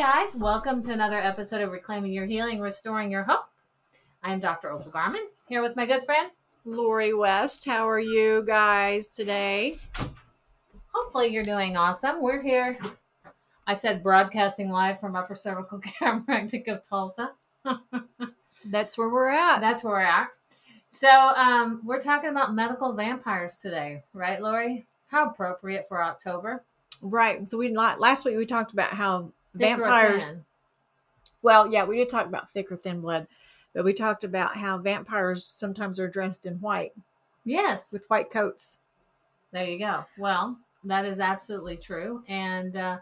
guys. Welcome to another episode of Reclaiming Your Healing, Restoring Your Hope. I am Dr. Opal Garman here with my good friend. Lori West. How are you guys today? Hopefully, you're doing awesome. We're here. I said broadcasting live from Upper Cervical Chiropractic of Tulsa. That's where we're at. That's where we're at. So, um, we're talking about medical vampires today, right, Lori? How appropriate for October. Right. So we last week we talked about how Thick vampires. Well, yeah, we did talk about thick or thin blood, but we talked about how vampires sometimes are dressed in white Yes. with white coats. There you go. Well, that is absolutely true. And uh,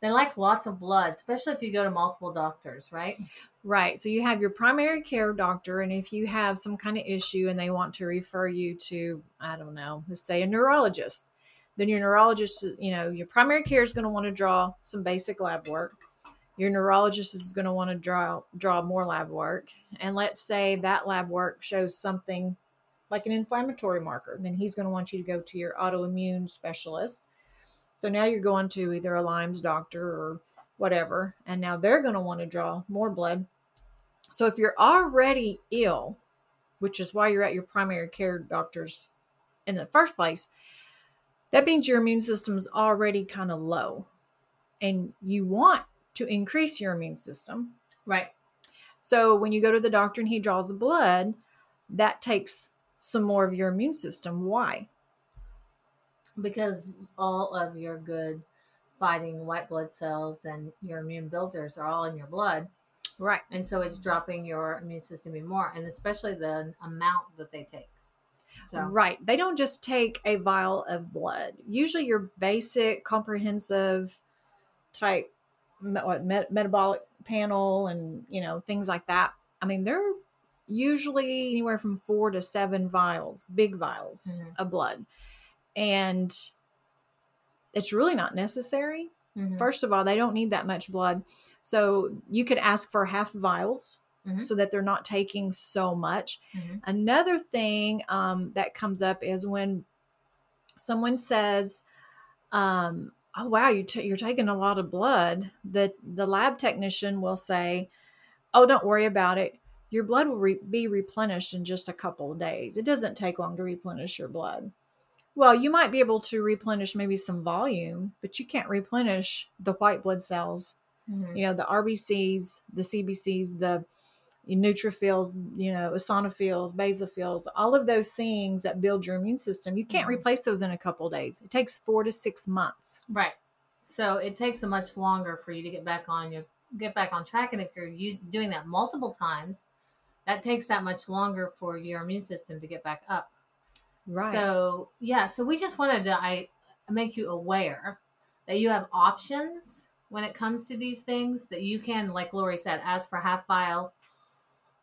they like lots of blood, especially if you go to multiple doctors, right? Right. So you have your primary care doctor, and if you have some kind of issue and they want to refer you to, I don't know, let's say a neurologist, then your neurologist, you know, your primary care is going to want to draw some basic lab work. Your neurologist is going to want to draw draw more lab work, and let's say that lab work shows something like an inflammatory marker, then he's going to want you to go to your autoimmune specialist. So now you're going to either a Lyme's doctor or whatever, and now they're going to want to draw more blood. So if you're already ill, which is why you're at your primary care doctor's in the first place, that means your immune system is already kind of low. And you want to increase your immune system. Right. So when you go to the doctor and he draws the blood, that takes some more of your immune system. Why? Because all of your good fighting white blood cells and your immune builders are all in your blood. Right. And so it's dropping your immune system even more, and especially the amount that they take. So, Right. They don't just take a vial of blood. Usually, your basic comprehensive type what, met- metabolic panel and you know things like that. I mean, they're usually anywhere from four to seven vials, big vials Mhm. of blood, and it's really not necessary. mhm. First of all, they don't need that much blood, so you could ask for half vials Mhm. so that they're not taking so much. Mhm. Another thing um, that comes up is when someone says, um, "Oh wow, you t- you're taking a lot of blood." The the lab technician will say, "Oh, don't worry about it. Your blood will re- be replenished in just a couple of days. It doesn't take long to replenish your blood." Well, you might be able to replenish maybe some volume, but you can't replenish the white blood cells Mhm. you know the RBCs, the CBCs, the neutrophils, you know, eosinophils, basophils, all of those things that build your immune system. You can't Mhm. replace those in a couple days. It takes four to six months. Right. So it takes a much longer for you to get back on your get back on track, and if you're use, doing that multiple times, that takes that much longer for your immune system to get back up. Right. So yeah, so we just wanted to I make you aware that you have options when it comes to these things that you can, like Lori said, ask for half vials.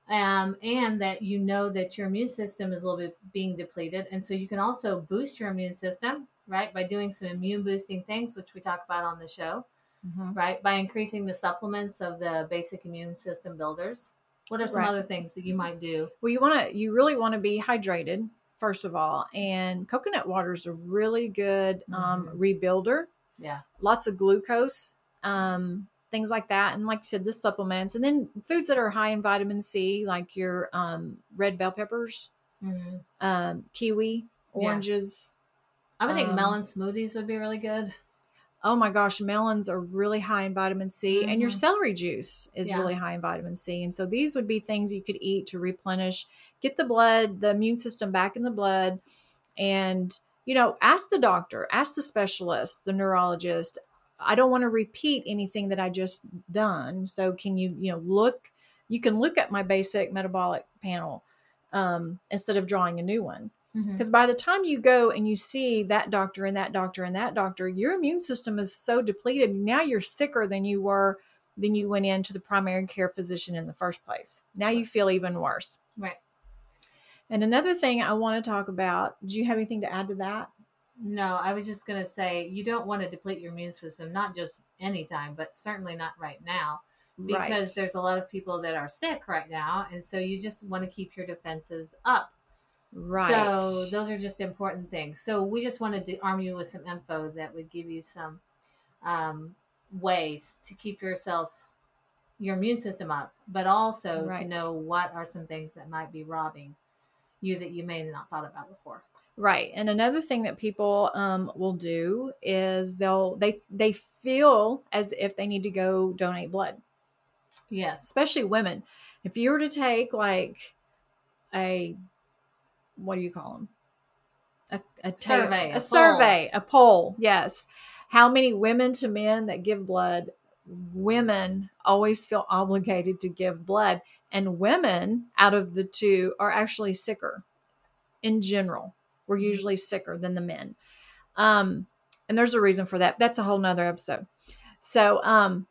Um, and that you know that your immune system is a little bit being depleted. And so you can also boost your immune system, right, by doing some immune boosting things, which we talk about on the show, Mhm. right, by increasing the supplements of the basic immune system builders. What are some Right. other things that you might do? well, you want to, you really want to be hydrated first of all, and coconut water is a really good um, Mhm. rebuilder. Yeah. Lots of glucose, um, things like that, and like you said, just supplements, and then foods that are high in vitamin C, like your um, red bell peppers. hmm um, kiwi, Yeah. oranges. I would think Um, melon smoothies would be really good. Oh my gosh, melons are really high in vitamin C, and your Mhm. celery juice is Yeah. really high in vitamin C. And so these would be things you could eat to replenish, get the blood, the immune system back in the blood, and you know, ask the doctor, ask the specialist, the neurologist. I don't want to repeat anything that I just done. So can you, you know, look? You can look at my basic metabolic panel um, instead of drawing a new one. Because by the time you go and you see that doctor and that doctor and that doctor, your immune system is so depleted. Now you're sicker than you were than you went into the primary care physician in the first place. Now you feel even worse. Right. And another thing I want to talk about, do you have anything to add to that? No, I was just going to say you don't want to deplete your immune system, not just anytime, but certainly not right now, because right. there's a lot of people that are sick right now. And so you just want to keep your defenses up. right. So those are just important things. So we just wanted to arm you with some info that would give you some um, ways to keep yourself your immune system up, but also to know what are some things that might be robbing you that you may have not thought about before. Right. And another thing that people um, will do is they'll they they feel as if they need to go donate blood, Yes. especially women. If you were to take like a what do you call them? A, a Survey, a, a poll. survey, a poll. Yes. How many women to men that give blood? Women always feel obligated to give blood, and women out of the two are actually sicker in general. We're Mhm. usually sicker than the men. Um, and there's a reason for that. That's a whole nother episode. So um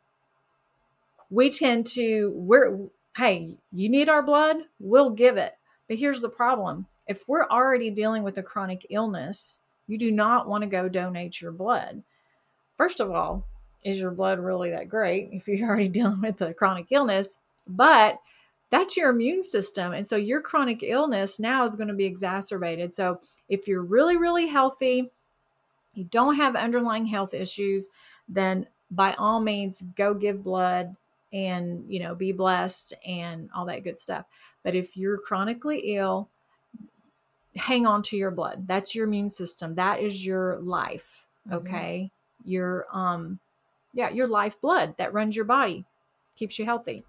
we tend to we're hey, you need our blood, we'll give it. But here's the problem. If we're already dealing with a chronic illness, you do not want to go donate your blood. First of all, is your blood really that great if you're already dealing with a chronic illness? But that's your immune system. And so your chronic illness now is going to be exacerbated. So if you're really, really healthy, you don't have underlying health issues, then by all means go give blood and you know be blessed and all that good stuff. But if you're chronically ill, hang on to your blood. That's your immune system. That is your life. Mhm. Okay. Your um yeah, your life blood that runs your body, keeps you healthy.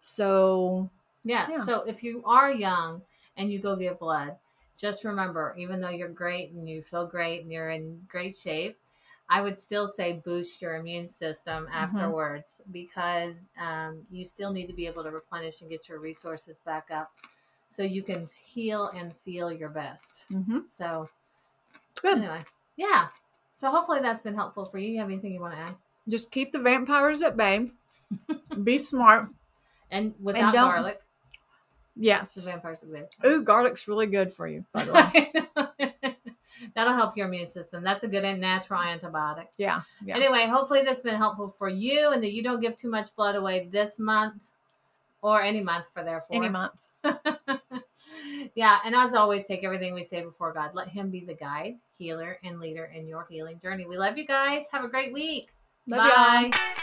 So Yeah. Yeah. So if you are young and you go give blood, just remember, even though you're great and you feel great and you're in great shape, I would still say boost your immune system Mm-hmm. afterwards because um, you still need to be able to replenish and get your resources back up so you can heal and feel your best. mhm. So, good. anyway, yeah. So hopefully that's been helpful for you. You have anything you want to add? Just keep the vampires at bay. Be smart. And without don't- garlic, the Yes. vampires will be. Ooh, garlic's really good for you, by the way. That'll help your immune system. That's a good and natural antibiotic. Yeah. Yeah. Anyway, hopefully this has been helpful for you and that you don't give too much blood away this month or any month for therefore. Any month. yeah, and as always, take everything we say before God. Let Him be the guide, healer, and leader in your healing journey. We love you guys. Have a great week. Love y'all. Bye.